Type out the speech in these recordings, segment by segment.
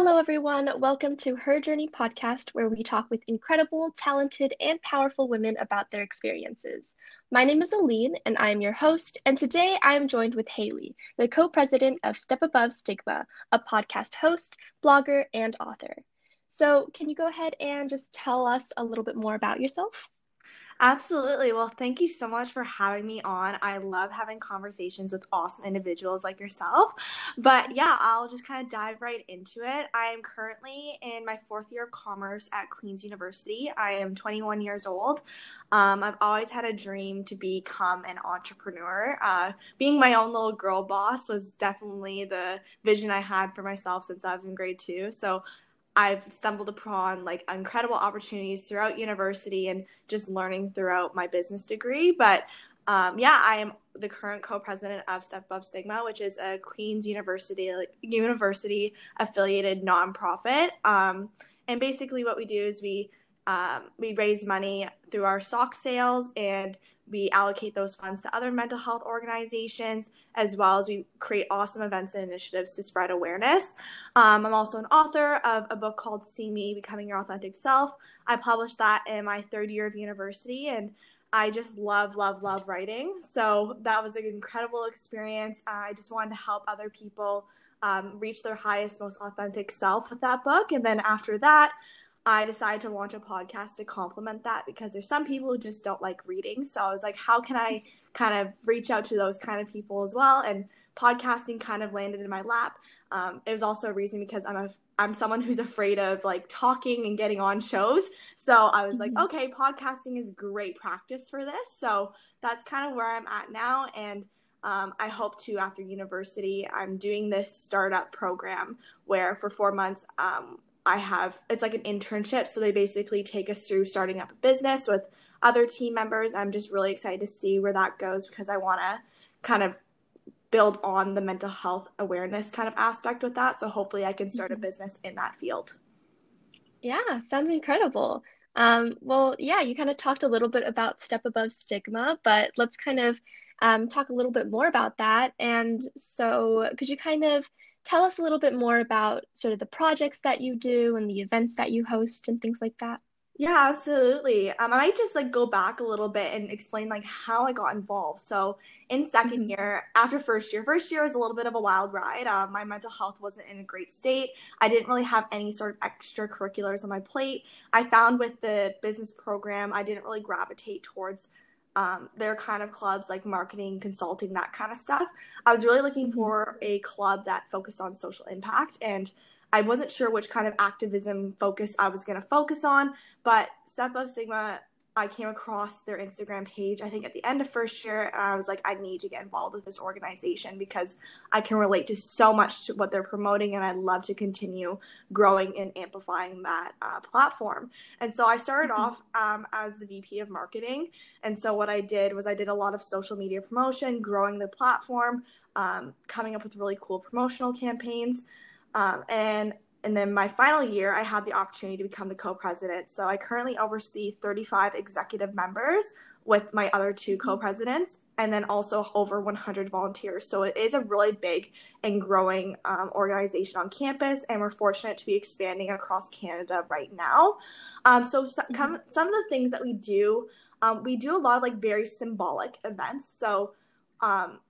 Hello, everyone. Welcome to Her Journey podcast, where we talk with incredible, talented, and powerful women about their experiences. My name is Aline, and I am your host. And today I am joined with Haley, the co president of Step Above Stigma, a podcast host, blogger, and author. So, can you go ahead and just tell us a little bit more about yourself? Absolutely. Well, thank you so much for having me on. I love having conversations with awesome individuals like yourself. But yeah, I'll just kind of dive right into it. I am currently in my fourth year of commerce at Queen's University. I am 21 years old. Um, I've always had a dream to become an entrepreneur. Uh, being my own little girl boss was definitely the vision I had for myself since I was in grade two. So I've stumbled upon like incredible opportunities throughout university and just learning throughout my business degree. But um, yeah, I am the current co-president of Step Above Stigma, which is a Queen's University like, university affiliated nonprofit. Um, and basically, what we do is we um, we raise money through our sock sales and we allocate those funds to other mental health organizations, as well as we create awesome events and initiatives to spread awareness. Um, I'm also an author of a book called See Me Becoming Your Authentic Self. I published that in my third year of university, and I just love, love, love writing. So that was an incredible experience. I just wanted to help other people um, reach their highest, most authentic self with that book. And then after that, I decided to launch a podcast to complement that because there's some people who just don't like reading. So I was like, how can I kind of reach out to those kind of people as well? And podcasting kind of landed in my lap. Um, it was also a reason because I'm a I'm someone who's afraid of like talking and getting on shows. So I was like, mm-hmm. okay, podcasting is great practice for this. So that's kind of where I'm at now. And um, I hope to, after university, I'm doing this startup program where for four months, um, I have it's like an internship. So they basically take us through starting up a business with other team members. I'm just really excited to see where that goes because I want to kind of build on the mental health awareness kind of aspect with that. So hopefully I can start a mm-hmm. business in that field. Yeah, sounds incredible. Um, well, yeah, you kind of talked a little bit about Step Above Stigma, but let's kind of um, talk a little bit more about that. And so, could you kind of tell us a little bit more about sort of the projects that you do and the events that you host and things like that? Yeah, absolutely. Um, I might just like go back a little bit and explain like how I got involved. So in 2nd mm-hmm. year, after first year, first year was a little bit of a wild ride. Uh, my mental health wasn't in a great state. I didn't really have any sort of extracurriculars on my plate. I found with the business program, I didn't really gravitate towards um, their kind of clubs like marketing, consulting, that kind of stuff. I was really looking mm-hmm. for a club that focused on social impact and I wasn't sure which kind of activism focus I was going to focus on, but Step Above Stigma I came across their Instagram page, I think at the end of first year, and I was like, I need to get involved with this organization because I can relate to so much to what they're promoting, and I'd love to continue growing and amplifying that uh, platform. And so I started mm-hmm. off um, as the VP of marketing. And so what I did was I did a lot of social media promotion, growing the platform, um, coming up with really cool promotional campaigns. Um, and and then my final year, I had the opportunity to become the co president. So I currently oversee 35 executive members with my other two mm-hmm. co presidents, and then also over 100 volunteers. So it is a really big and growing um, organization on campus, and we're fortunate to be expanding across Canada right now. Um, so some, mm-hmm. some of the things that we do, um, we do a lot of like very symbolic events. So um,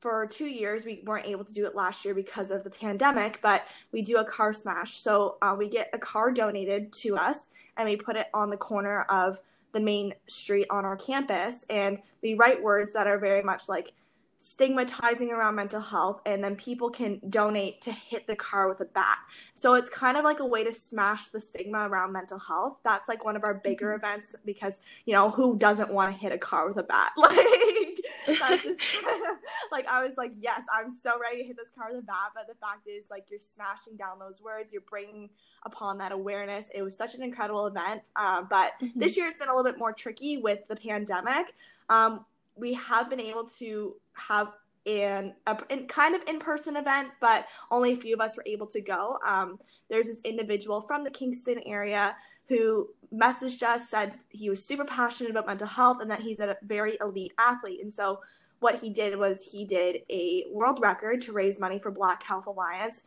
for two years we weren't able to do it last year because of the pandemic but we do a car smash. So uh, we get a car donated to us and we put it on the corner of the main street on our campus and we write words that are very much like stigmatizing around mental health and then people can donate to hit the car with a bat. So it's kind of like a way to smash the stigma around mental health. That's like one of our bigger mm-hmm. events because you know who doesn't want to hit a car with a bat? Like just like i was like yes i'm so ready to hit this car with a bat but the fact is like you're smashing down those words you're bringing upon that awareness it was such an incredible event uh, but mm-hmm. this year it's been a little bit more tricky with the pandemic um, we have been able to have an a, kind of in-person event, but only a few of us were able to go. Um, there's this individual from the Kingston area who messaged us, said he was super passionate about mental health and that he's a very elite athlete. And so what he did was he did a world record to raise money for Black Health Alliance.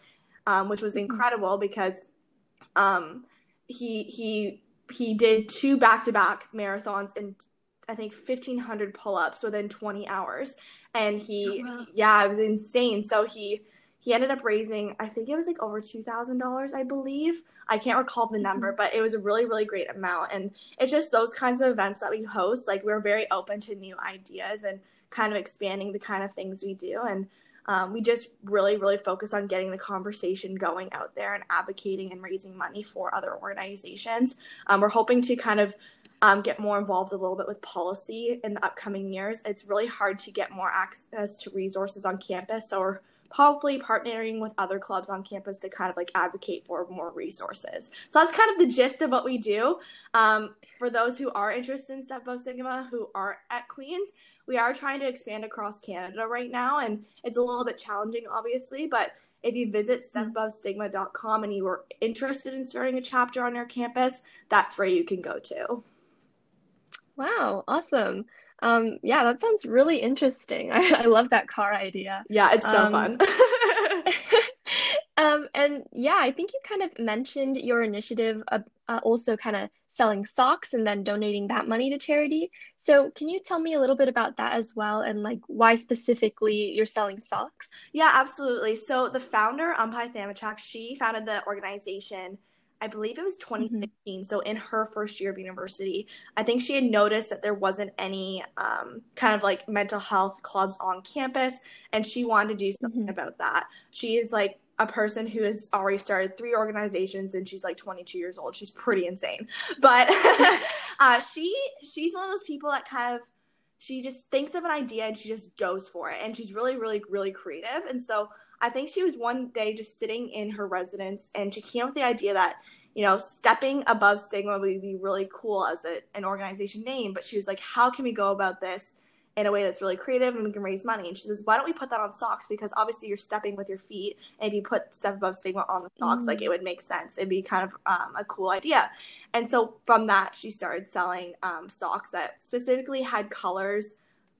um, which was mm-hmm. incredible because um, he he he did two back to back marathons and I think 1500 pull ups within 20 hours. And he, oh, wow. yeah, it was insane. So he, he ended up raising, I think it was like over $2,000, I believe. I can't recall the number, mm-hmm. but it was a really, really great amount. And it's just those kinds of events that we host. Like, we're very open to new ideas and kind of expanding the kind of things we do. And um, we just really, really focus on getting the conversation going out there and advocating and raising money for other organizations. Um, we're hoping to kind of um, get more involved a little bit with policy in the upcoming years. It's really hard to get more access to resources on campus, so we're probably partnering with other clubs on campus to kind of like advocate for more resources. So that's kind of the gist of what we do. Um, for those who are interested in Step Above Stigma, who are at Queens, we are trying to expand across Canada right now, and it's a little bit challenging, obviously, but if you visit stepabovestigma.com and you are interested in starting a chapter on your campus, that's where you can go to. Wow, awesome. Um, yeah, that sounds really interesting. I, I love that car idea. Yeah, it's so um, fun. um, and yeah, I think you kind of mentioned your initiative of uh, also kind of selling socks and then donating that money to charity. So, can you tell me a little bit about that as well and like why specifically you're selling socks? Yeah, absolutely. So, the founder, Umpai Thamachak, she founded the organization I believe it was 2016. Mm-hmm. So in her first year of university, I think she had noticed that there wasn't any um, kind of like mental health clubs on campus, and she wanted to do something mm-hmm. about that. She is like a person who has already started three organizations and she's like 22 years old. She's pretty insane, but uh, she she's one of those people that kind of she just thinks of an idea and she just goes for it, and she's really really really creative, and so I think she was one day just sitting in her residence and she came up with the idea that, you know, stepping above stigma would be really cool as a, an organization name. But she was like, how can we go about this in a way that's really creative and we can raise money? And she says, why don't we put that on socks? Because obviously you're stepping with your feet. And if you put step above stigma on the socks, mm like it would make sense. It'd be kind of um, a cool idea. And so from that, she started selling um, socks that specifically had colors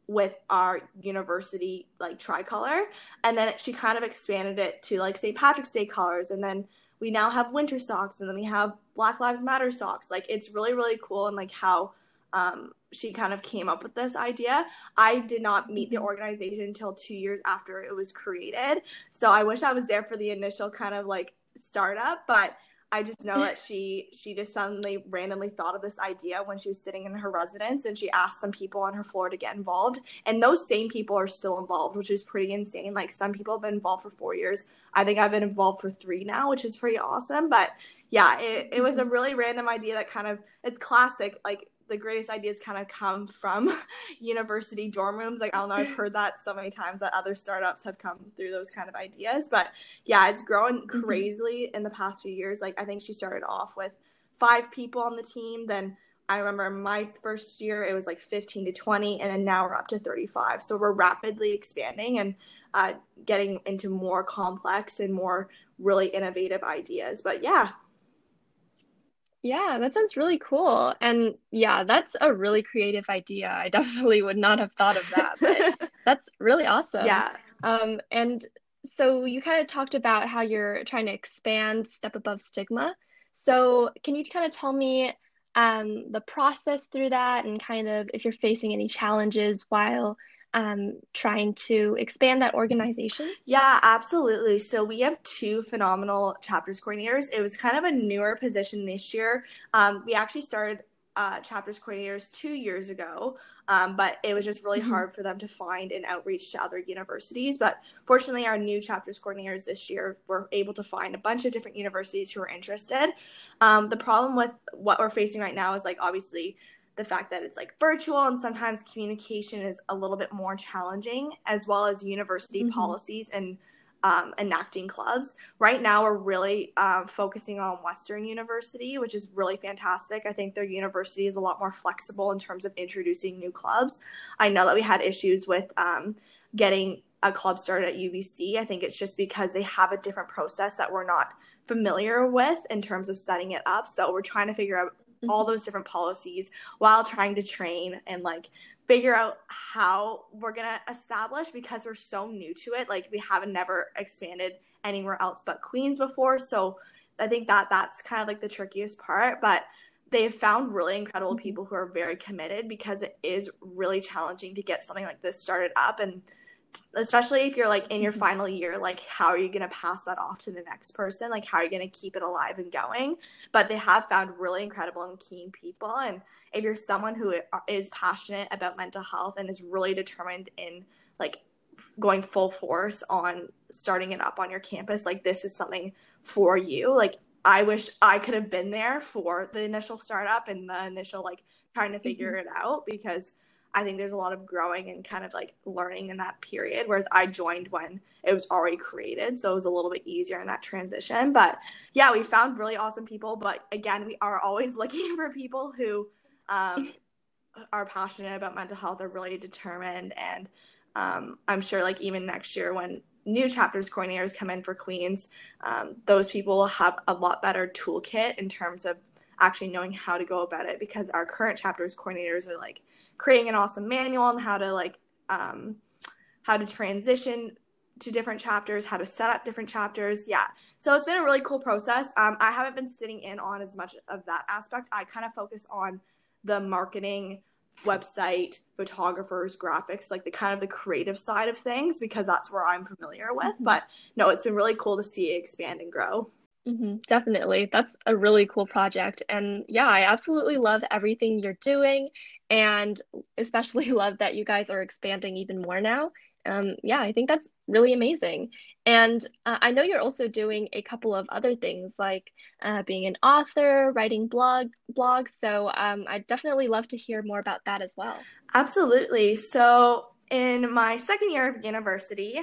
with our university like tricolor. And then she kind of expanded it to like st patrick's day colors. And then we now have winter socks. And then we have black lives matter socks. Like it's really really cool and like how um, she kind of came up with this idea. I did not meet the mm-hmm. organization until two years after it was created. So i wish i was there for the initial kind of like startup. But I just know that she she just suddenly randomly thought of this idea when she was sitting in her residence and she asked some people on her floor to get involved. And those same people are still involved which is pretty insane. Like some people have been involved for 4 years. I think I've been involved for 3 now which is pretty awesome. But yeah it, it was a really random idea that kind of it's classic like the greatest ideas kind of come from university dorm rooms. Like I don't know, I've heard that so many times that other startups have come through those kind of ideas. But yeah, it's grown mm-hmm. crazily in the past few years. Like I think she started off with five people on the team, then I remember my first year it was like 15 to 20, and then now we're up to 35. So we're rapidly expanding and uh, getting into more complex and more really innovative ideas. But yeah, yeah, that sounds really cool. And yeah, that's a really creative idea. I definitely would not have thought of that, but that's really awesome. Yeah. Um, and so you kind of talked about how you're trying to expand Step Above Stigma. So can you kind of tell me um, the process through that and kind of if you're facing any challenges while um, trying to expand that organization? Yeah, absolutely. So we have two phenomenal chapters coordinators. It was kind of a newer position this year. Um, we actually started uh, chapters coordinators two years ago, um, but it was just really mm-hmm. hard for them to find and outreach to other universities. But fortunately, our new chapters coordinators this year were able to find a bunch of different universities who are interested. Um, the problem with what we're facing right now is like obviously the fact that it's like virtual and sometimes communication is a little bit more challenging, as well as university mm-hmm. policies and um, enacting clubs. Right now, we're really um, focusing on Western University, which is really fantastic. I think their university is a lot more flexible in terms of introducing new clubs. I know that we had issues with um, getting a club started at UBC. I think it's just because they have a different process that we're not familiar with in terms of setting it up. So we're trying to figure out all mm-hmm. those different policies while trying to train and like figure out how we're gonna establish because we're so new to it like we haven't never expanded anywhere else but Queens before. So I think that that's kind of like the trickiest part, but they've found really incredible mm-hmm. people who are very committed because it is really challenging to get something like this started up and especially if you're like in your mm-hmm. final year like how are you going to pass that off to the next person like how are you going to keep it alive and going but they have found really incredible and keen people and if you're someone who is passionate about mental health and is really determined in like going full force on starting it up on your campus like this is something for you like i wish i could have been there for the initial startup and the initial like trying to figure mm-hmm. it out because I think there's a lot of growing and kind of like learning in that period. Whereas I joined when it was already created. So it was a little bit easier in that transition. But yeah, we found really awesome people. But again, we are always looking for people who um, are passionate about mental health, are really determined. And um, I'm sure like even next year when new chapters coordinators come in for Queens, um, those people will have a lot better toolkit in terms of actually knowing how to go about it because our current chapters coordinators are like creating an awesome manual on how to like um, how to transition to different chapters, how to set up different chapters. Yeah. So it's been a really cool process. Um, I haven't been sitting in on as much of that aspect. I kind of focus on the marketing, website, photographers, graphics, like the kind of the creative side of things because that's where I'm familiar with. Mm-hmm. But no, it's been really cool to see it expand and grow. Mm-hmm, definitely. That's a really cool project. And yeah, I absolutely love everything you're doing and especially love that you guys are expanding even more now. Um, yeah, I think that's really amazing. And uh, I know you're also doing a couple of other things like uh, being an author, writing blog blogs. So um, I'd definitely love to hear more about that as well. Absolutely. So in my second year of university,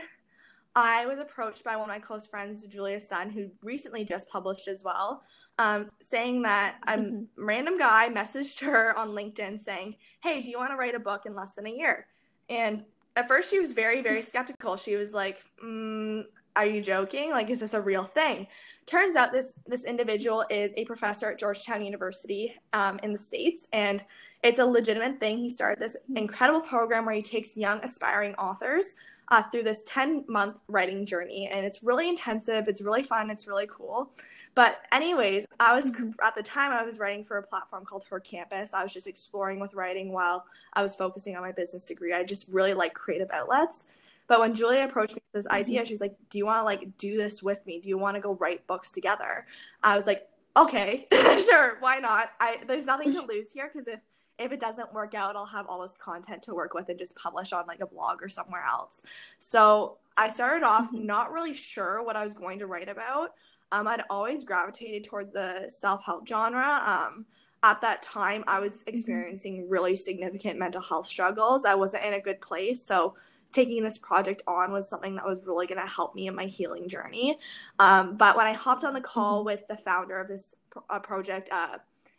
I was approached by one of my close friends, Julia Sun, who recently just published as well, um, saying that a mm-hmm. random guy messaged her on LinkedIn saying, Hey, do you want to write a book in less than a year? And at first, she was very, very skeptical. She was like, mm, Are you joking? Like, is this a real thing? Turns out this this individual is a professor at Georgetown University um, in the States, and it's a legitimate thing. He started this mm-hmm. incredible program where he takes young aspiring authors uh, through this 10 month writing journey. And it's really intensive, it's really fun, it's really cool. But, anyways, I was mm-hmm. at the time I was writing for a platform called Her Campus. I was just exploring with writing while I was focusing on my business degree. I just really like creative outlets. But when Julia approached me with this idea, mm-hmm. she was like, "Do you want to like do this with me? Do you want to go write books together?" I was like, "Okay, sure, why not? I there's nothing to lose here because if if it doesn't work out, I'll have all this content to work with and just publish on like a blog or somewhere else. So I started off mm-hmm. not really sure what I was going to write about. Um, I'd always gravitated toward the self help genre. Um, at that time, I was mm-hmm. experiencing really significant mental health struggles. I wasn't in a good place. So taking this project on was something that was really going to help me in my healing journey. Um, but when I hopped on the call mm-hmm. with the founder of this uh, project, uh,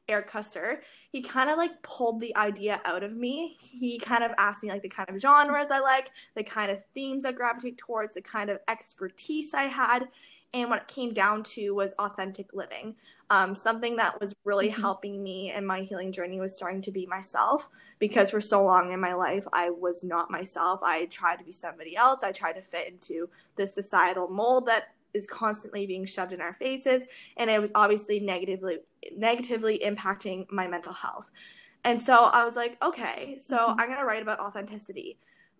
Eric Koester, he kind of like pulled the idea out of me. He kind of asked me like the kind of genres I like, the kind of themes I gravitate towards, the kind of expertise I had. And what it came down to was authentic living. Um, something that was really mm-hmm. helping me in my healing journey was starting to be myself because for so long in my life I was not myself. I tried to be somebody else. I tried to fit into this societal mold that is constantly being shoved in our faces and it was obviously negatively negatively impacting my mental health. And so i was like okay so mm-hmm. i'm going to write about authenticity.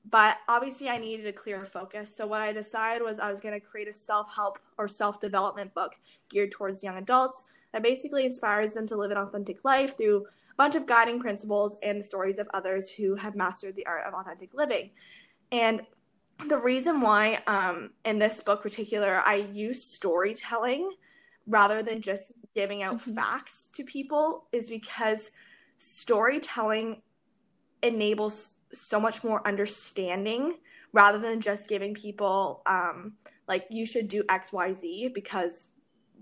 But obviously i needed a clear focus. So what i decided was i was going to create a self-help or self-development book geared towards young adults that basically inspires them to live an authentic life through a bunch of guiding principles and the stories of others who have mastered the art of authentic living. And the reason why um, in this book particular i use storytelling rather than just giving out mm-hmm. facts to people is because storytelling enables so much more understanding rather than just giving people um, like you should do xyz because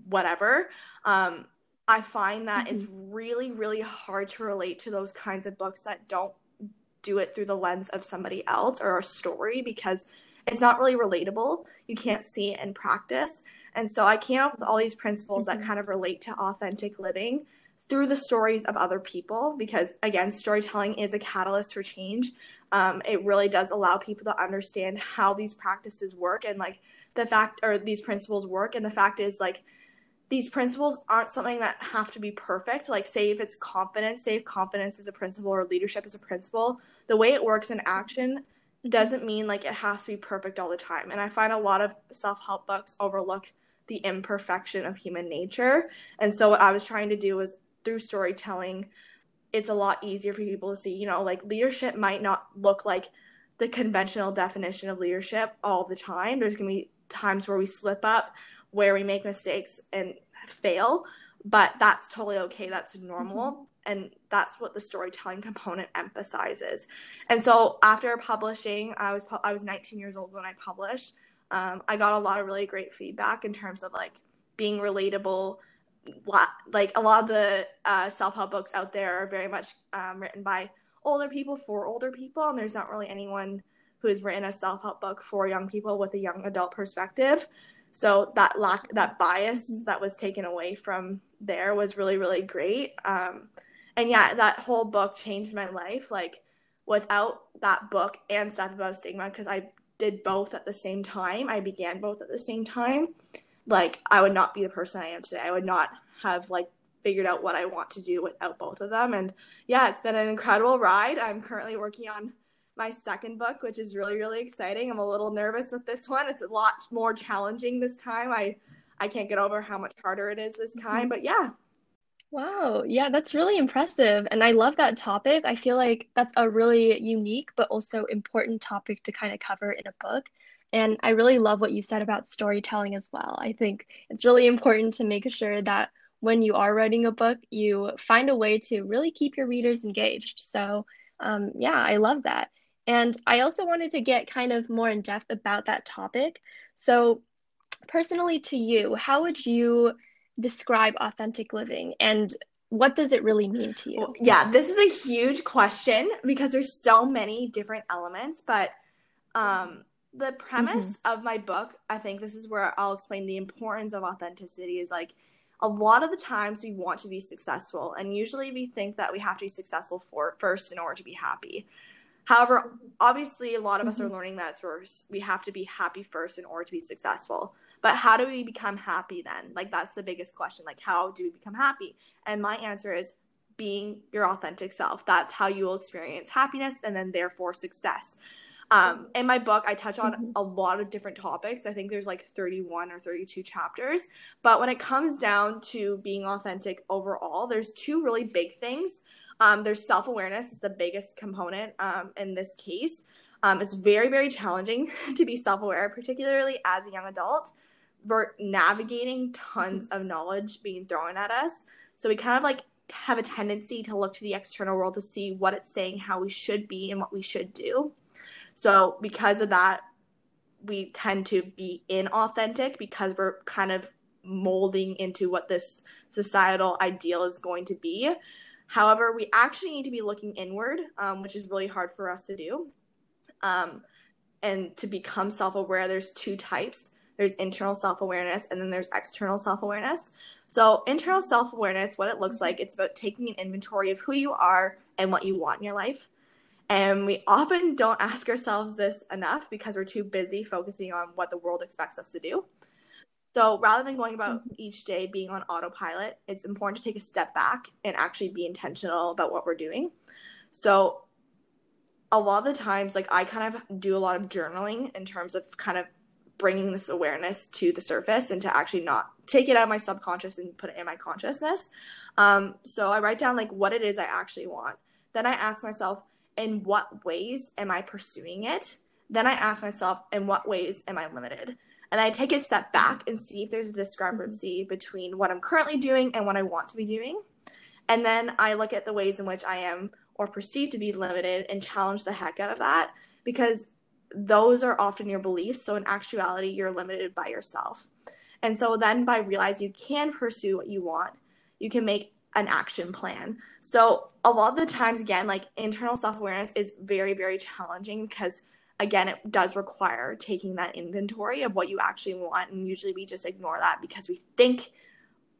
whatever um, i find that mm-hmm. it's really really hard to relate to those kinds of books that don't do it through the lens of somebody else or a story because it's not really relatable. You can't see it in practice. And so I came up with all these principles mm-hmm. that kind of relate to authentic living through the stories of other people because again storytelling is a catalyst for change. Um, it really does allow people to understand how these practices work and like the fact or these principles work. And the fact is like these principles aren't something that have to be perfect. Like say if it's confidence say if confidence is a principle or leadership is a principle the way it works in action doesn't mean like it has to be perfect all the time. And i find a lot of self-help books overlook the imperfection of human nature. And so what i was trying to do was through storytelling it's a lot easier for people to see you know like leadership might not look like the conventional definition of leadership all the time. There's going to be times where we slip up where we make mistakes and fail but that's totally okay. That's normal. Mm-hmm. And that's what the storytelling component emphasizes. And so after publishing i was i was 19 years old when i published. Um, i got a lot of really great feedback in terms of like being relatable. Like a lot of the uh, self-help books out there are very much um, written by older people for older people and there's not really anyone who has written a self-help book for young people with a young adult perspective. So that lack that bias mm-hmm. that was taken away from there was really really great. Um, and yeah that whole book changed my life like without that book and Step Above Stigma because i did both at the same time i began both at the same time like I would not be the person I am today. I would not have like figured out what I want to do without both of them. And yeah, it's been an incredible ride. I'm currently working on my second book, which is really, really exciting. I'm a little nervous with this one. It's a lot more challenging this time. I I can't get over how much harder it is this mm-hmm. time. But yeah. Wow. Yeah, that's really impressive. And I love that topic. I feel like that's a really unique but also important topic to kind of cover in a book. And I really love what you said about storytelling as well. I think it's really important to make sure that when you are writing a book, you find a way to really keep your readers engaged. So, um, yeah, I love that. And I also wanted to get kind of more in depth about that topic. So, personally, to you, how would you describe authentic living and what does it really mean to you? Yeah, this is a huge question because there's so many different elements, but um, the premise mm-hmm. of my book, I think this is where I'll explain the importance of authenticity is like a lot of the times we want to be successful and usually we think that we have to be successful for first in order to be happy. However, obviously a lot of mm-hmm. us are mm-hmm. learning that first we have to be happy first in order to be successful. But how do we become happy then? Like that's the biggest question. Like how do we become happy? And my answer is being your authentic self. That's how you will experience happiness and then therefore success. Um, in my book, I touch on mm-hmm. a lot of different topics. I think there's like 31 or 32 chapters. But when it comes down to being authentic overall, there's two really big things. Um, there's self awareness, is the biggest component um, in this case. Um, it's very, very challenging to be self aware, particularly as a young adult. We're navigating tons of knowledge being thrown at us. So we kind of like have a tendency to look to the external world to see what it's saying, how we should be, and what we should do. So because of that, we tend to be inauthentic because we're kind of molding into what this societal ideal is going to be. However, we actually need to be looking inward, um, which is really hard for us to do. Um, and to become self aware, there's two types there's internal self awareness, and then there's external self awareness. So, internal self awareness, what it looks like, it's about taking an inventory of who you are and what you want in your life. And we often don't ask ourselves this enough because we're too busy focusing on what the world expects us to do. So rather than going about mm-hmm. each day being on autopilot, it's important to take a step back and actually be intentional about what we're doing. So a lot of the times, like I kind of do a lot of journaling in terms of kind of bringing this awareness to the surface and to actually not take it out of my subconscious and put it in my consciousness. Um, so I write down like what it is I actually want. Then I ask myself, in what ways am I pursuing it? Then I ask myself, in what ways am I limited? And I take a step back and see if there's a discrepancy between what I'm currently doing and what I want to be doing. And then I look at the ways in which I am or perceived to be limited and challenge the heck out of that because those are often your beliefs. So in actuality, you're limited by yourself. And so then by realizing you can pursue what you want, you can make an action plan. So a lot of the times again like internal self-awareness is very very challenging because again it does require taking that inventory of what you actually want and usually we just ignore that because we think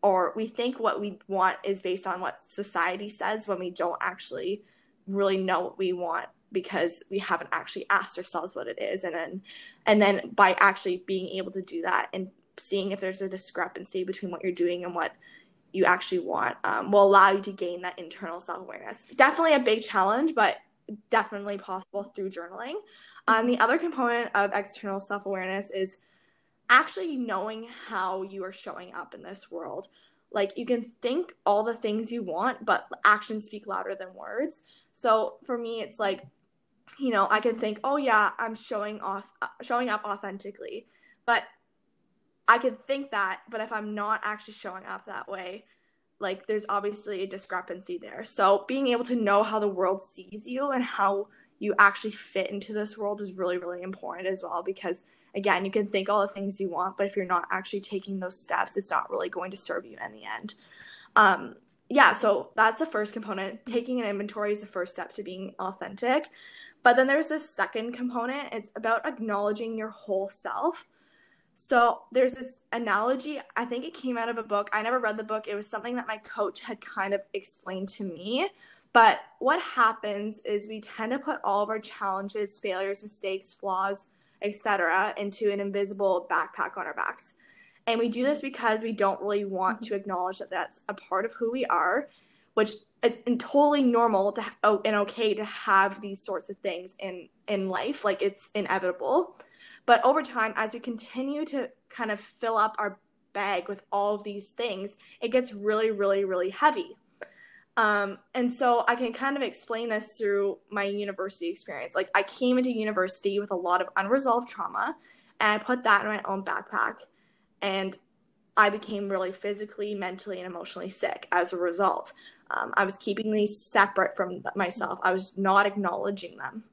or we think what we want is based on what society says when we don't actually really know what we want because we haven't actually asked ourselves what it is. And then and then by actually being able to do that and seeing if there's a discrepancy between what you're doing and what you actually want um, will allow you to gain that internal self-awareness. Definitely a big challenge but definitely possible through journaling. Um, the other component of external self-awareness is actually knowing how you are showing up in this world. Like you can think all the things you want but actions speak louder than words. So for me it's like you know i can think oh yeah i'm showing off showing up authentically but i can think that but if i'm not actually showing up that way like there's obviously a discrepancy there so being able to know how the world sees you and how you actually fit into this world is really really important as well because again, you can think all the things you want, but if you're not actually taking those steps, it's not really going to serve you in the end. Um, yeah, so that's the first component. Taking an inventory is the first step to being authentic. But then there's this second component. It's about acknowledging your whole self. So there's this analogy. I think it came out of a book. I never read the book. It was something that my coach had kind of explained to me. But what happens is we tend to put all of our challenges, failures, mistakes, flaws, etc., into an invisible backpack on our backs. And we do this because we don't really want mm-hmm. to acknowledge that that's a part of who we are, which it's totally normal to oh, and okay to have these sorts of things in in life, like it's inevitable. But over time, as we continue to kind of fill up our bag with all of these things, it gets really, really, really heavy. Um, and so I can kind of explain this through my university experience. Like I came into university with a lot of unresolved trauma, and I put that in my own backpack, and I became really physically, mentally, and emotionally sick as a result. Um, I was keeping these separate from myself. I was not acknowledging them.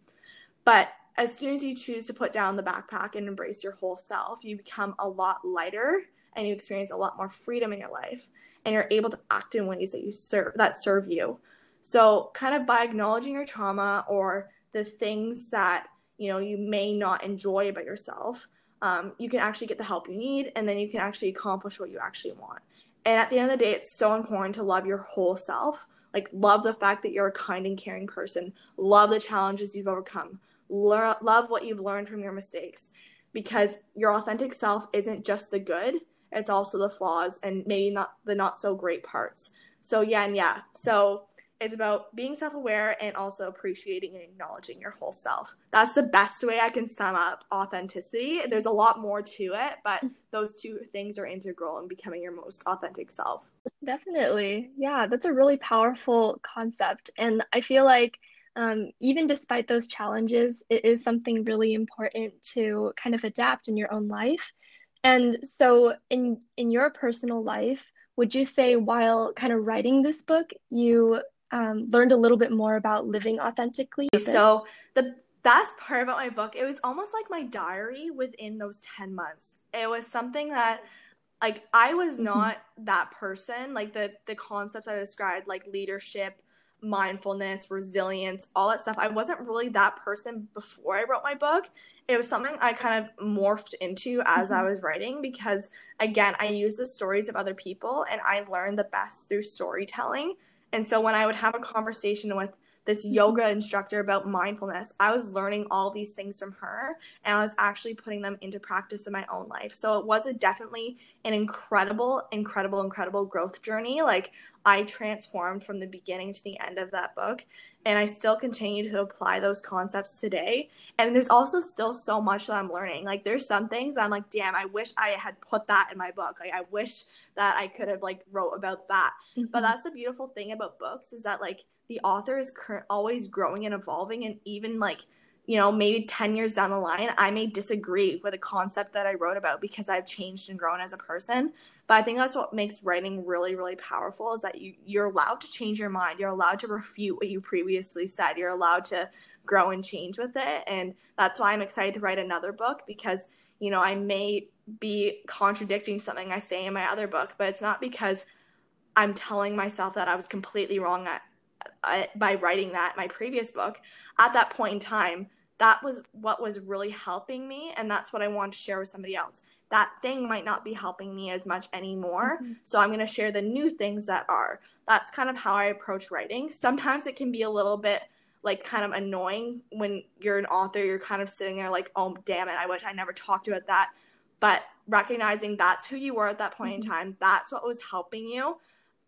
But as soon as you choose to put down the backpack and embrace your whole self, you become a lot lighter and you experience a lot more freedom in your life and you're able to act in ways that you serve that serve you. So kind of by acknowledging your trauma or the things that you know you may not enjoy about yourself, um, you can actually get the help you need, and then you can actually accomplish what you actually want. And at the end of the day, it's so important to love your whole self. Like love the fact that you're a kind and caring person. Love the challenges you've overcome. Le- love what you've learned from your mistakes, because your authentic self isn't just the good it's also the flaws and maybe not the not so great parts. So yeah, and yeah. So it's about being self-aware and also appreciating and acknowledging your whole self. That's the best way I can sum up authenticity. There's a lot more to it, but those two things are integral in becoming your most authentic self. Definitely. Yeah, that's a really powerful concept. And I feel like um, even despite those challenges, it is something really important to kind of adapt in your own life and so in in your personal life, would you say while kind of writing this book, you um, learned a little bit more about living authentically? So the best part about my book, it was almost like my diary within those 10 months. It was something that like I was mm-hmm. not that person, like the the concepts I described, like leadership, mindfulness, resilience, all that stuff. I wasn't really that person before I wrote my book it was something I kind of morphed into as mm-hmm. I was writing because again, I use the stories of other people and I learned the best through storytelling. And so when I would have a conversation with this yoga instructor about mindfulness, I was learning all these things from her and I was actually putting them into practice in my own life. So it was a definitely an incredible, incredible, incredible growth journey. Like I transformed from the beginning to the end of that book and I still continue to apply those concepts today. And there's also still so much that I'm learning. Like there's some things I'm like, damn, I wish I had put that in my book. Like I wish that I could have like wrote about that. Mm-hmm. But that's the beautiful thing about books is that like the author is cur- always growing and evolving and even like you know, maybe 10 years down the line, I may disagree with a concept that I wrote about because I've changed and grown as a person. But I think that's what makes writing really, really powerful is that you, you're allowed to change your mind. You're allowed to refute what you previously said. You're allowed to grow and change with it. And that's why I'm excited to write another book because, you know, I may be contradicting something I say in my other book, but it's not because I'm telling myself that I was completely wrong at, at, by writing that my previous book. At that point in time, that was what was really helping me and that's what i wanted to share with somebody else that thing might not be helping me as much anymore. Mm-hmm. so i'm going to share the new things that are. That's kind of how i approach writing. Sometimes it can be a little bit like kind of annoying when you're an author you're kind of sitting there like oh damn it i wish i never talked about that. But recognizing that's who you were at that point mm-hmm. in time that's what was helping you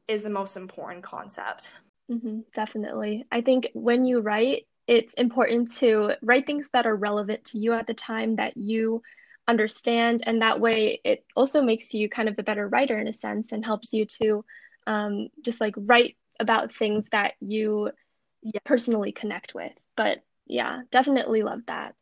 is the most important concept. Mm-hmm, definitely. I think when you write it's important to write things that are relevant to you at the time that you understand and that way it also makes you kind of a better writer in a sense and helps you to um, just like write about things that you yeah. personally connect with. But yeah definitely love that.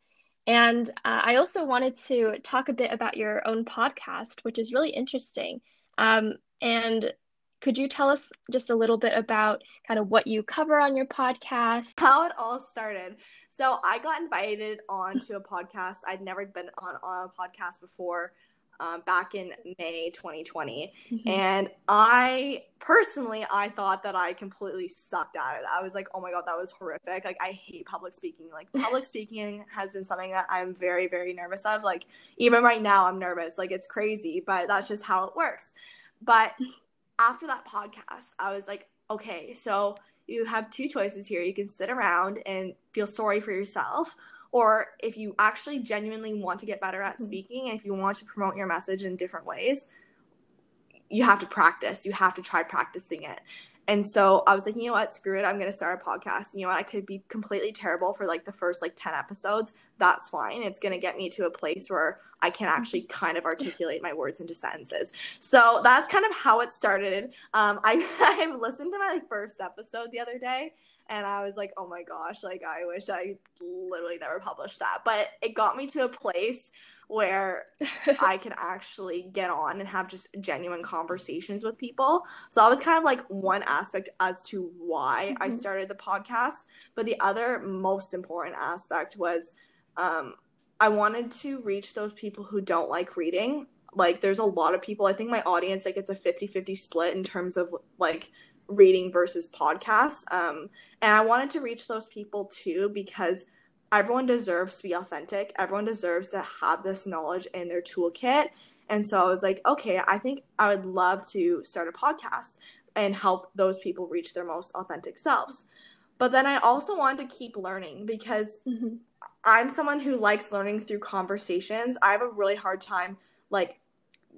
And uh, i also wanted to talk a bit about your own podcast which is really interesting. Um, and could you tell us just a little bit about kind of what you cover on your podcast? How it all started. So I got invited onto a podcast. I'd never been on, on a podcast before. Um, back in May 2020. Mm-hmm. And I personally, I thought that I completely sucked at it. I was like, oh my God, that was horrific. Like, I hate public speaking. Like, public speaking has been something that I'm very, very nervous of. Like, even right now, I'm nervous. Like, it's crazy, but that's just how it works. But after that podcast, I was like, okay, so you have two choices here. You can sit around and feel sorry for yourself, or if you actually genuinely want to get better at mm-hmm. speaking and if you want to promote your message in different ways, you have to practice. You have to try practicing it. And so I was like, you know what, screw it. I'm going to start a podcast. You know what, I could be completely terrible for like the first like 10 episodes. That's fine. It's going to get me to a place where I can actually kind of articulate my words into sentences. So that's kind of how it started. Um, I, I listened to my like first episode the other day and I was like, oh my gosh, like I wish I literally never published that. But it got me to a place where I could actually get on and have just genuine conversations with people. So that was kind of like one aspect as to why mm-hmm. I started the podcast. But the other most important aspect was um, I wanted to reach those people who don't like reading. Like, there's a lot of people, I think my audience, like, it's a 50 50 split in terms of like reading versus podcasts. Um, and I wanted to reach those people too because everyone deserves to be authentic. Everyone deserves to have this knowledge in their toolkit. And so I was like, okay, I think I would love to start a podcast and help those people reach their most authentic selves. But then I also wanted to keep learning because mm-hmm. I'm someone who likes learning through conversations. I have a really hard time like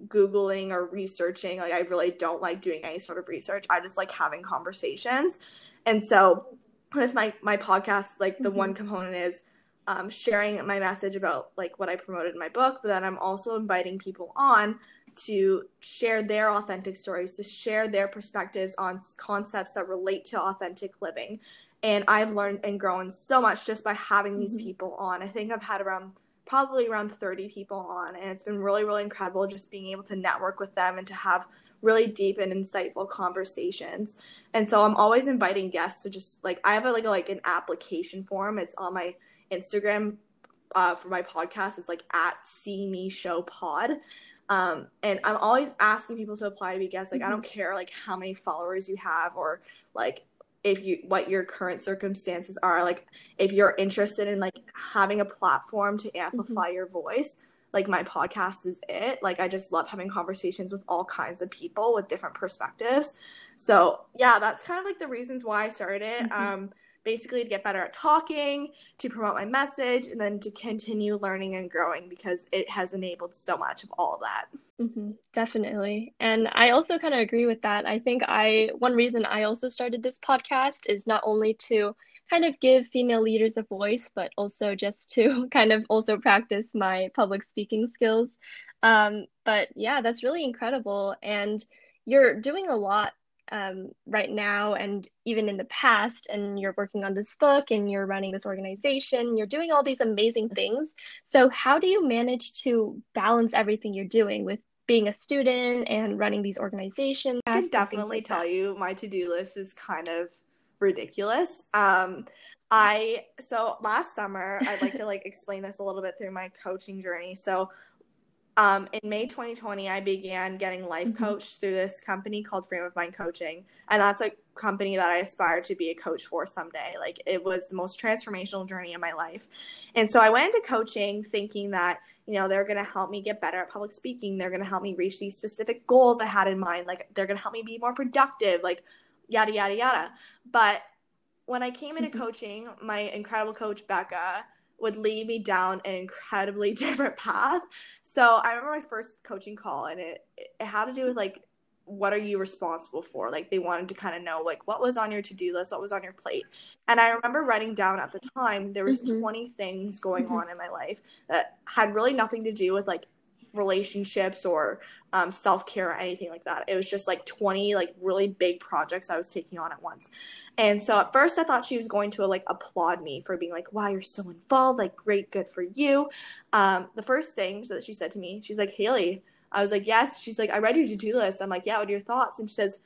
googling or researching. Like I really don't like doing any sort of research. I just like having conversations. And so with my my podcast like the mm-hmm. one component is um, sharing my message about like what i promoted in my book but then i'm also inviting people on to share their authentic stories to share their perspectives on concepts that relate to authentic living and i've learned and grown so much just by having these mm-hmm. people on i think i've had around probably around 30 people on and it's been really really incredible just being able to network with them and to have really deep and insightful conversations. And so I'm always inviting guests to just like I have a, like a, like an application form. It's on my Instagram uh, for my podcast. It's like at See Me Show Pod. Um, and I'm always asking people to apply to be guests. Like mm-hmm. I don't care like how many followers you have or like if you what your current circumstances are. Like if you're interested in like having a platform to amplify mm-hmm. your voice, like my podcast is it. Like I just love having conversations with all kinds of people with different perspectives. So yeah, that's kind of like the reasons why I started it. Mm-hmm. Um, basically to get better at talking, to promote my message, and then to continue learning and growing because it has enabled so much of all of that. Mm-hmm, definitely. And I also kind of agree with that. I think I, one reason I also started this podcast is not only to kind of give female leaders a voice, but also just to kind of also practice my public speaking skills. Um, but yeah, that's really incredible. And you're doing a lot um, right now and even in the past and you're working on this book and you're running this organization you're doing all these amazing things so how do you manage to balance everything you're doing with being a student and running these organizations i can definitely like tell that? you my to-do list is kind of ridiculous. Um, I so last summer I'd like to like explain this a little bit through my coaching journey. So um, in May 2020, I began getting life mm-hmm. coached through this company called Frame of Mind Coaching, and that's a company that I aspire to be a coach for someday. Like it was the most transformational journey in my life, and so I went into coaching thinking that you know they're going to help me get better at public speaking. They're going to help me reach these specific goals I had in mind. Like they're going to help me be more productive. Like yada yada yada. But when I came into mm-hmm. coaching, my incredible coach Becca would lead me down an incredibly different path. So I remember my first coaching call, and it it had to do with like what are you responsible for? Like they wanted to kind of know like what was on your to-do list, what was on your plate. And I remember writing down at the time there was mm-hmm. 20 things going mm-hmm. on in my life that had really nothing to do with like relationships or um, self-care or anything like that. It was just like 20 like really big projects I was taking on at once. And so at first I thought she was going to like applaud me for being like, wow, you're so involved, like great, good for you. Um, the first thing that she said to me, she's like, Hailey, I was like, yes. She's like, I read your to do list. I'm like, yeah, what are your thoughts? And she says,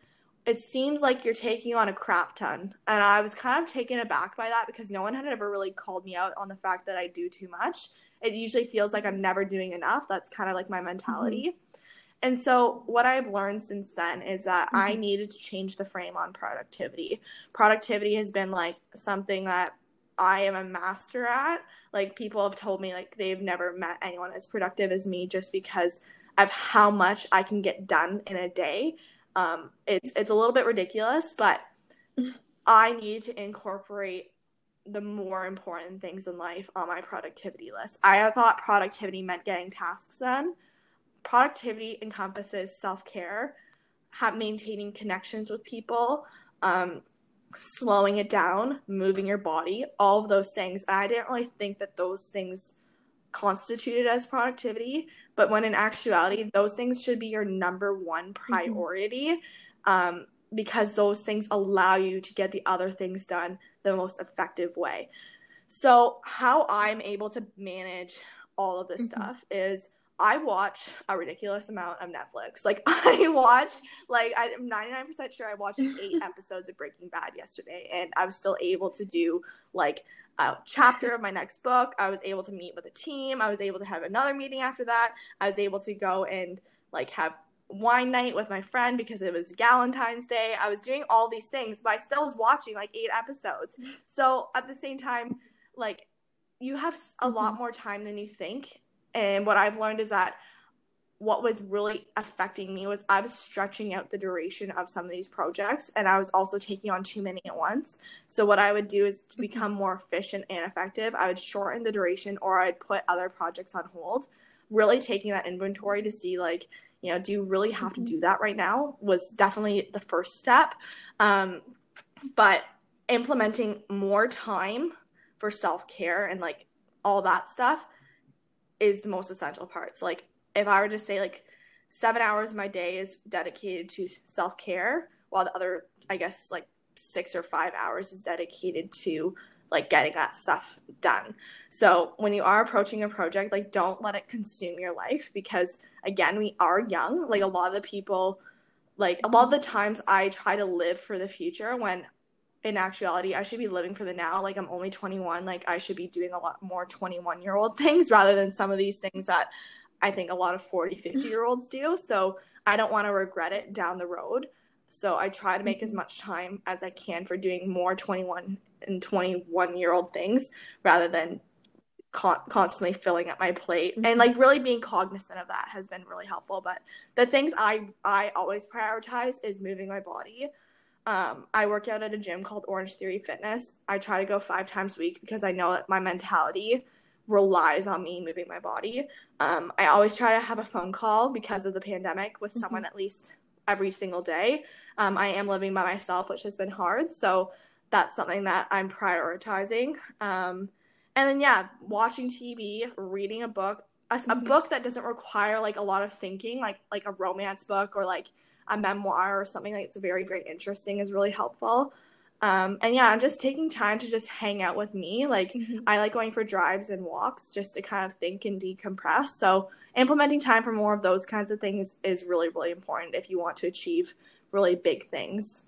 it seems like you're taking on a crap ton. And I was kind of taken aback by that because no one had ever really called me out on the fact that I do too much. It usually feels like I'm never doing enough. That's kind of like my mentality. Mm-hmm. And so, what I've learned since then is that mm-hmm. I needed to change the frame on productivity. Productivity has been like something that I am a master at. Like, people have told me, like, they've never met anyone as productive as me just because of how much I can get done in a day. Um, it's it's a little bit ridiculous, but I need to incorporate the more important things in life on my productivity list. I thought productivity meant getting tasks done. Productivity encompasses self care, maintaining connections with people, um, slowing it down, moving your body, all of those things. I didn't really think that those things constituted as productivity but when in actuality those things should be your number one mm-hmm. priority mm-hmm. um, because those things allow you to get the other things done the most effective way so how i'm able to manage all of this mm-hmm. stuff is I watch a ridiculous amount of Netflix. Like I watch, like I'm 99% sure I watched eight episodes of Breaking Bad yesterday, and I was still able to do like a chapter of my next book. I was able to meet with a team. I was able to have another meeting after that. I was able to go and like have wine night with my friend because it was Valentine's Day. I was doing all these things, but I still was watching like eight episodes. So at the same time, like you have a lot mm-hmm. more time than you think. And what I've learned is that what was really affecting me was I was stretching out the duration of some of these projects and I was also taking on too many at once. So what I would do is to mm-hmm. become more efficient and effective, I would shorten the duration or I'd put other projects on hold. Really taking that inventory to see like, you know, do you really have to mm-hmm. do that right now was definitely the first step. Um, but implementing more time for self-care and like all that stuff is the most essential part. So like if I were to say like seven hours of my day is dedicated to self care, while the other, I guess, like six or five hours is dedicated to like getting that stuff done. So when you are approaching a project, like don't let it consume your life because again, we are young. Like a lot of the people, like a lot of the times I try to live for the future when in actuality I should be living for the now. Like I'm only 21, like I should be doing a lot more 21 year old things rather than some of these things that I think a lot of 40, 50 year olds do. So I don't want to regret it down the road. So I try to make mm-hmm. as much time as I can for doing more 21 and 21 year old things rather than con- constantly filling up my plate mm-hmm. and like really being cognizant of that has been really helpful but the things i i always prioritize is moving my body um, i work out at a gym called Orangetheory Fitness i try to go five times a week because i know that my mentality relies on me moving my body. Um, I always try to have a phone call because of the pandemic with mm-hmm. someone at least every single day. Um, I am living by myself, which has been hard. So that's something that I'm prioritizing. Um, and then, yeah, watching TV, reading a book, a, mm-hmm. a, book that doesn't require like a lot of thinking, like like a romance book or like a memoir or something like it's very very interesting is really helpful. Um, and yeah, I'm just taking time to just hang out with me. Like mm-hmm. I like going for drives and walks just to kind of think and decompress. So implementing time for more of those kinds of things is really, really important if you want to achieve really big things.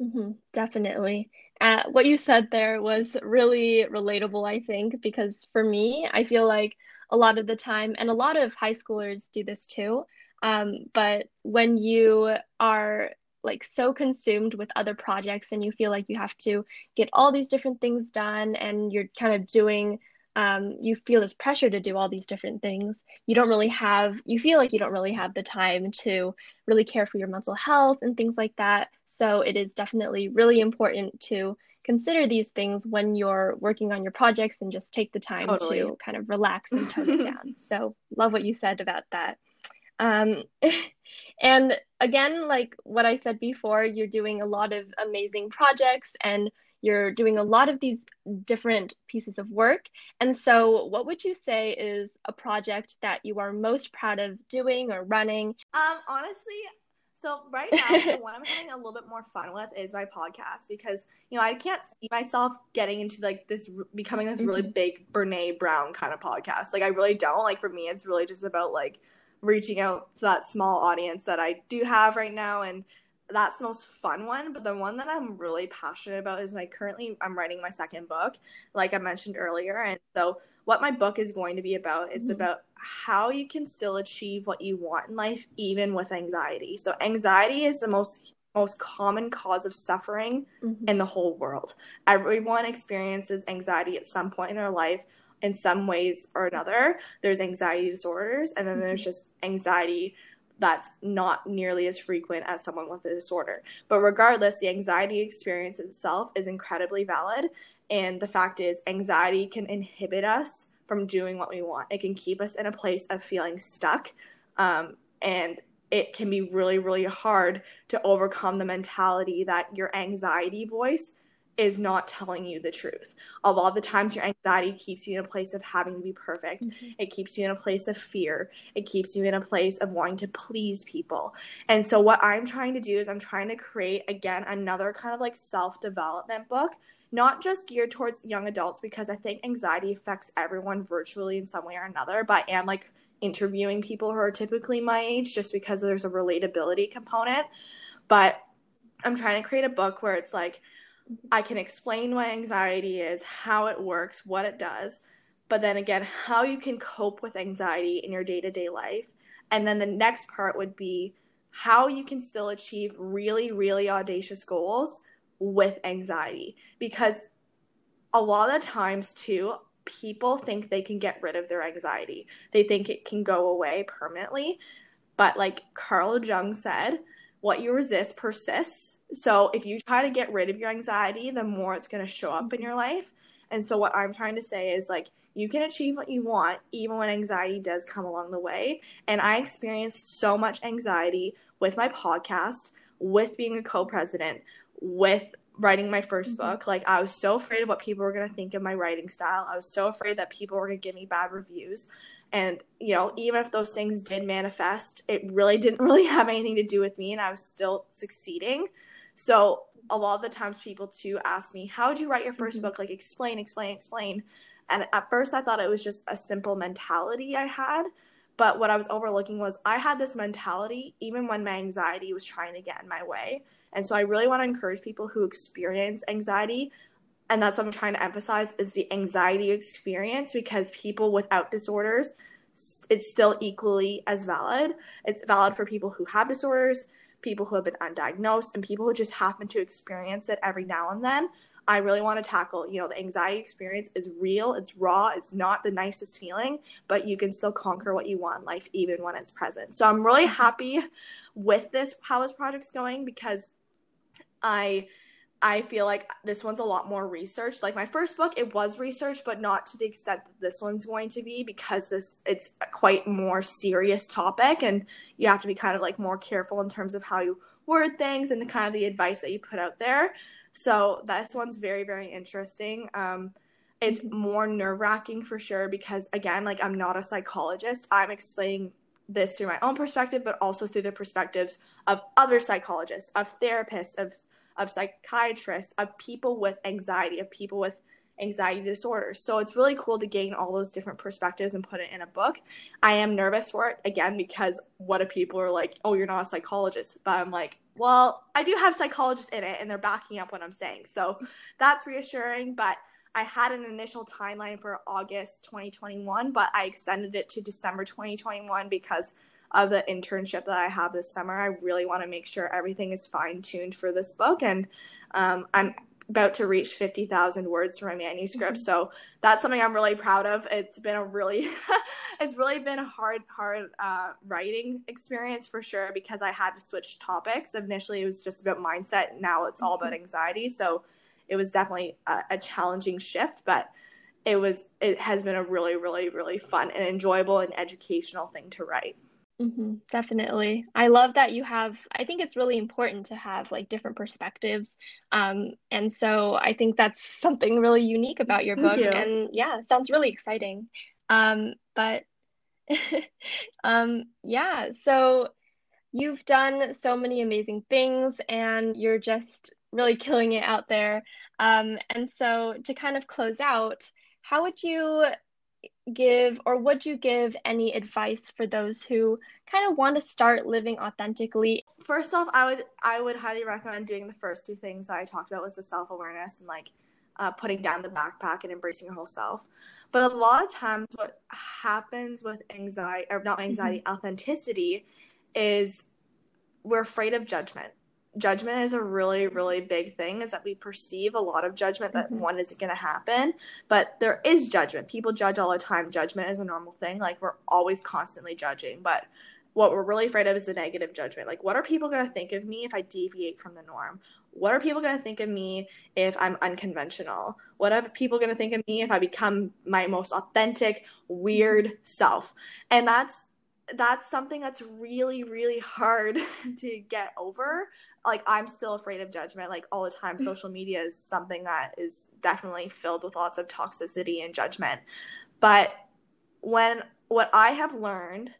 Mm-hmm, definitely. Uh, what you said there was really relatable, I think, because for me, I feel like a lot of the time, and a lot of high schoolers do this too. Um, but when you are like so consumed with other projects and you feel like you have to get all these different things done and you're kind of doing um, you feel this pressure to do all these different things you don't really have you feel like you don't really have the time to really care for your mental health and things like that so it is definitely really important to consider these things when you're working on your projects and just take the time totally. to kind of relax and tone it down. So, love what you said about that. Um, and again, like what I said before, you're doing a lot of amazing projects and you're doing a lot of these different pieces of work. And so, what would you say is a project that you are most proud of doing or running? Um, honestly, so right now, the one I'm having a little bit more fun with is my podcast because you know I can't see myself getting into like this becoming this really mm-hmm. big Brene Brown kind of podcast. Like I really don't. Like for me, it's really just about like reaching out to that small audience that I do have right now and that's the most fun one but the one that i'm really passionate about is like currently i'm writing my second book like i mentioned earlier and so what my book is going to be about it's mm-hmm. about how you can still achieve what you want in life even with anxiety so anxiety is the most most common cause of suffering mm-hmm. in the whole world everyone experiences anxiety at some point in their life in some ways or another there's anxiety disorders and then mm-hmm. there's just anxiety that's not nearly as frequent as someone with a disorder. But regardless, the anxiety experience itself is incredibly valid. And the fact is, anxiety can inhibit us from doing what we want. It can keep us in a place of feeling stuck. Um, and it can be really, really hard to overcome the mentality that your anxiety voice is not telling you the truth. A lot of the times, your anxiety keeps you in a place of having to be perfect. Mm-hmm. It keeps you in a place of fear. It keeps you in a place of wanting to please people. And so, what I'm trying to do is, I'm trying to create again another kind of like self development book, not just geared towards young adults, because I think anxiety affects everyone virtually in some way or another. But I am like interviewing people who are typically my age just because there's a relatability component. But I'm trying to create a book where it's like, I can explain what anxiety is, how it works, what it does, but then again, how you can cope with anxiety in your day to day life. And then the next part would be how you can still achieve really, really audacious goals with anxiety. Because a lot of times, too, people think they can get rid of their anxiety, they think it can go away permanently. But like Carl Jung said, what you resist persists. So if you try to get rid of your anxiety, the more it's going to show up in your life. And so what I'm trying to say is like you can achieve what you want even when anxiety does come along the way. And I experienced so much anxiety with my podcast, with being a co-president, with writing my 1st mm-hmm. book. Like I was so afraid of what people were going to think of my writing style. I was so afraid that people were going to give me bad reviews. And, you know, even if those things did manifest, it really didn't really have anything to do with me and I was still succeeding. So a lot of the times people too ask me, How did you write your 1st mm-hmm. book? Like explain, explain, explain. And at first I thought it was just a simple mentality I had. But what I was overlooking was I had this mentality even when my anxiety was trying to get in my way. And so I really want to encourage people who experience anxiety and that's what I'm trying to emphasize is the anxiety experience because people without disorders it's still equally as valid. It's valid for people who have disorders, people who have been undiagnosed, and people who just happen to experience it every now and then. I really want to tackle, you know, the anxiety experience is real, it's raw, it's not the nicest feeling, but you can still conquer what you want in life even when it's present. So I'm really happy with this how this project's going because I I feel like this one's a lot more research. Like my first book, it was research, but not to the extent that this one's going to be because this it's a quite more serious topic, and you have to be kind of like more careful in terms of how you word things and the kind of the advice that you put out there. So this one's very very interesting. Um, it's more nerve wracking for sure because again, like I'm not a psychologist. I'm explaining this through my own perspective, but also through the perspectives of other psychologists, of therapists, of of psychiatrists, of people with anxiety, of people with anxiety disorders. So it's really cool to gain all those different perspectives and put it in a book. I am nervous for it again because what if people are like, "Oh, you're not a psychologist?" But I'm like, "Well, I do have psychologists in it and they're backing up what I'm saying." So that's reassuring, but I had an initial timeline for August 2021, but I extended it to December 2021 because of the internship that I have this summer. I really want to make sure everything is fine tuned for this book, and um, I'm about to reach 50,000 words for my manuscript. Mm-hmm. So that's something I'm really proud of. It's been a really, it's really been a hard, hard uh, writing experience for sure because I had to switch topics. Initially, it was just about mindset. Now it's all about mm-hmm. anxiety. So it was definitely a, a challenging shift, but it was it has been a really really really fun and enjoyable and educational thing to write. Mm-hmm, definitely. I love that you have, I think it's really important to have like different perspectives. Um, and so I think that's something really unique about your book. You. And yeah, sounds really exciting. Um, but um, yeah, so you've done so many amazing things and you're just really killing it out there. Um, and so to kind of close out, how would you give or would you give any advice for those who kind of want to start living authentically? First off i would i would highly recommend doing the first two things that i talked about was the self-awareness and like uh, putting down the backpack and embracing your whole self. But a lot of times what happens with anxiety or not anxiety mm-hmm. authenticity is we're afraid of judgment judgment is a really really big thing is that we perceive a lot of judgment that mm-hmm. one isn't going to happen but there is judgment. People judge all the time. Judgment is a normal thing. Like we're always constantly judging but what we're really afraid of is the negative judgment. Like what are people going to think of me if i deviate from the norm? What are people going to think of me if i'm unconventional? What are people going to think of me if i become my most authentic weird self? And that's that's something that's really really hard to get over like I'm still afraid of judgment like all the time. Mm. Social media is something that is definitely filled with lots of toxicity and judgment. But when what I have learned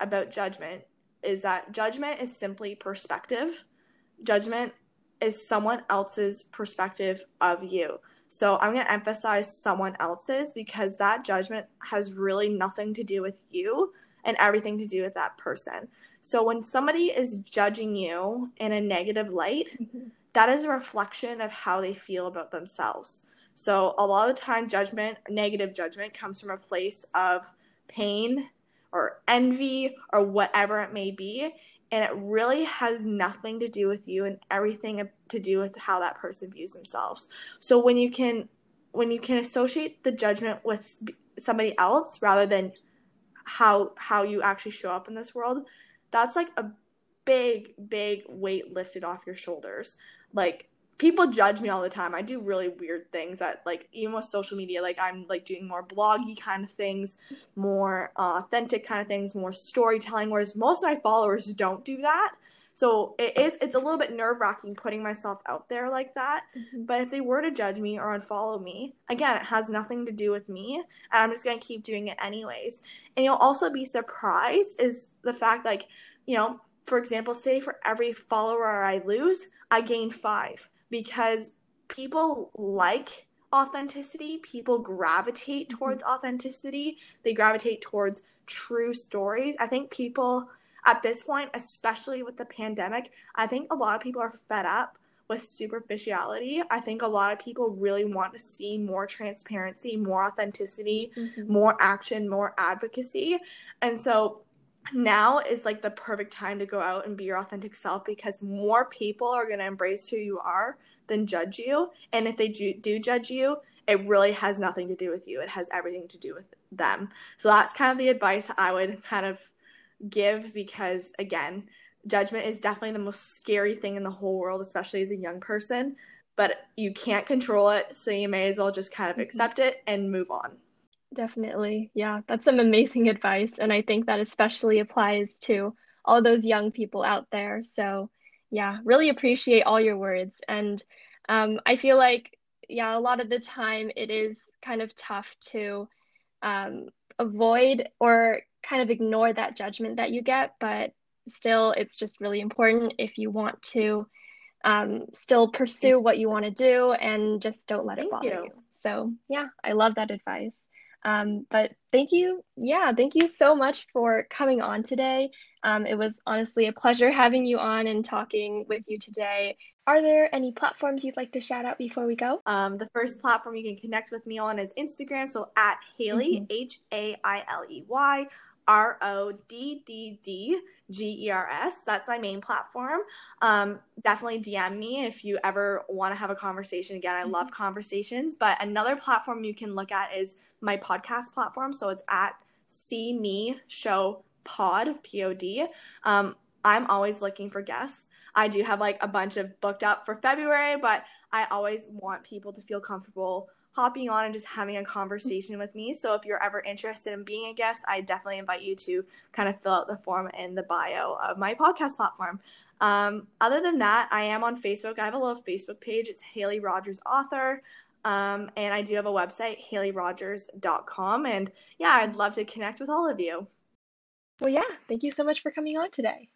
about judgment is that judgment is simply perspective. Judgment is someone else's perspective of you. So I'm going to emphasize someone else's because that judgment has really nothing to do with you and everything to do with that person. So when somebody is judging you in a negative light, mm-hmm. that is a reflection of how they feel about themselves. So a lot of the time judgment, negative judgment comes from a place of pain or envy or whatever it may be, and it really has nothing to do with you and everything to do with how that person views themselves. So when you can when you can associate the judgment with somebody else rather than how how you actually show up in this world, that's like a big, big weight lifted off your shoulders. Like people judge me all the time. I do really weird things that like even with social media, like I'm like doing more bloggy kind of things, more uh, authentic kind of things, more storytelling, whereas most of my followers don't do that. So it is it's a little bit nerve wracking putting myself out there like that. Mm-hmm. But if they were to judge me or unfollow me, again, it has nothing to do with me. And I'm just gonna keep doing it anyways. And you'll also be surprised is the fact like, you know, for example, say for every follower I lose, I gain five because people like authenticity. People gravitate mm-hmm. towards mm-hmm. authenticity. They gravitate towards true stories. I think people at this point, especially with the pandemic, I think a lot of people are fed up with superficiality. I think a lot of people really want to see more transparency, more authenticity, mm-hmm. more action, more advocacy. And so now is like the perfect time to go out and be your authentic self because more people are going to embrace who you are than judge you. And if they do, do judge you, it really has nothing to do with you. It has everything to do with them. So that's kind of the advice I would kind of give because again, judgment is definitely the most scary thing in the whole world, especially as a young person. But you can't control it, so you may as well just kind of mm-hmm. accept it and move on. Definitely. Yeah, that's some amazing advice. And I think that especially applies to all those young people out there. So, yeah, really appreciate all your words. And um, I feel like, yeah, a lot of the time it is kind of tough to um, avoid or kind of ignore that judgment that you get, but still, it's just really important if you want to um, still pursue what you want to do and just don't let Thank it bother you. you. So, yeah, I love that advice. Um, but thank you. Yeah, thank you so much for coming on today. Um, it was honestly a pleasure having you on and talking with you today. Are there any platforms you'd like to shout out before we go? Um, the first platform you can connect with me on is Instagram. So at Hailey, H A I L E Y R O D D D G E R S. That's my main platform. Um, definitely DM me if you ever want to have a conversation. Again, I love mm-hmm. conversations. But another platform you can look at is my podcast platform. So it's at See Me Show Pod, P O D. Um, I'm always looking for guests. I do have like a bunch of booked up for February, but I always want people to feel comfortable hopping on and just having a conversation with me. So if you're ever interested in being a guest, I definitely invite you to kind of fill out the form in the bio of my podcast platform. Um, other than that, I am on Facebook. I have a little Facebook page. It's Hailey Rodgers Author. Um, and I do have a website, haleyrogers.com. And yeah, I'd love to connect with all of you. Well, yeah, thank you so much for coming on today.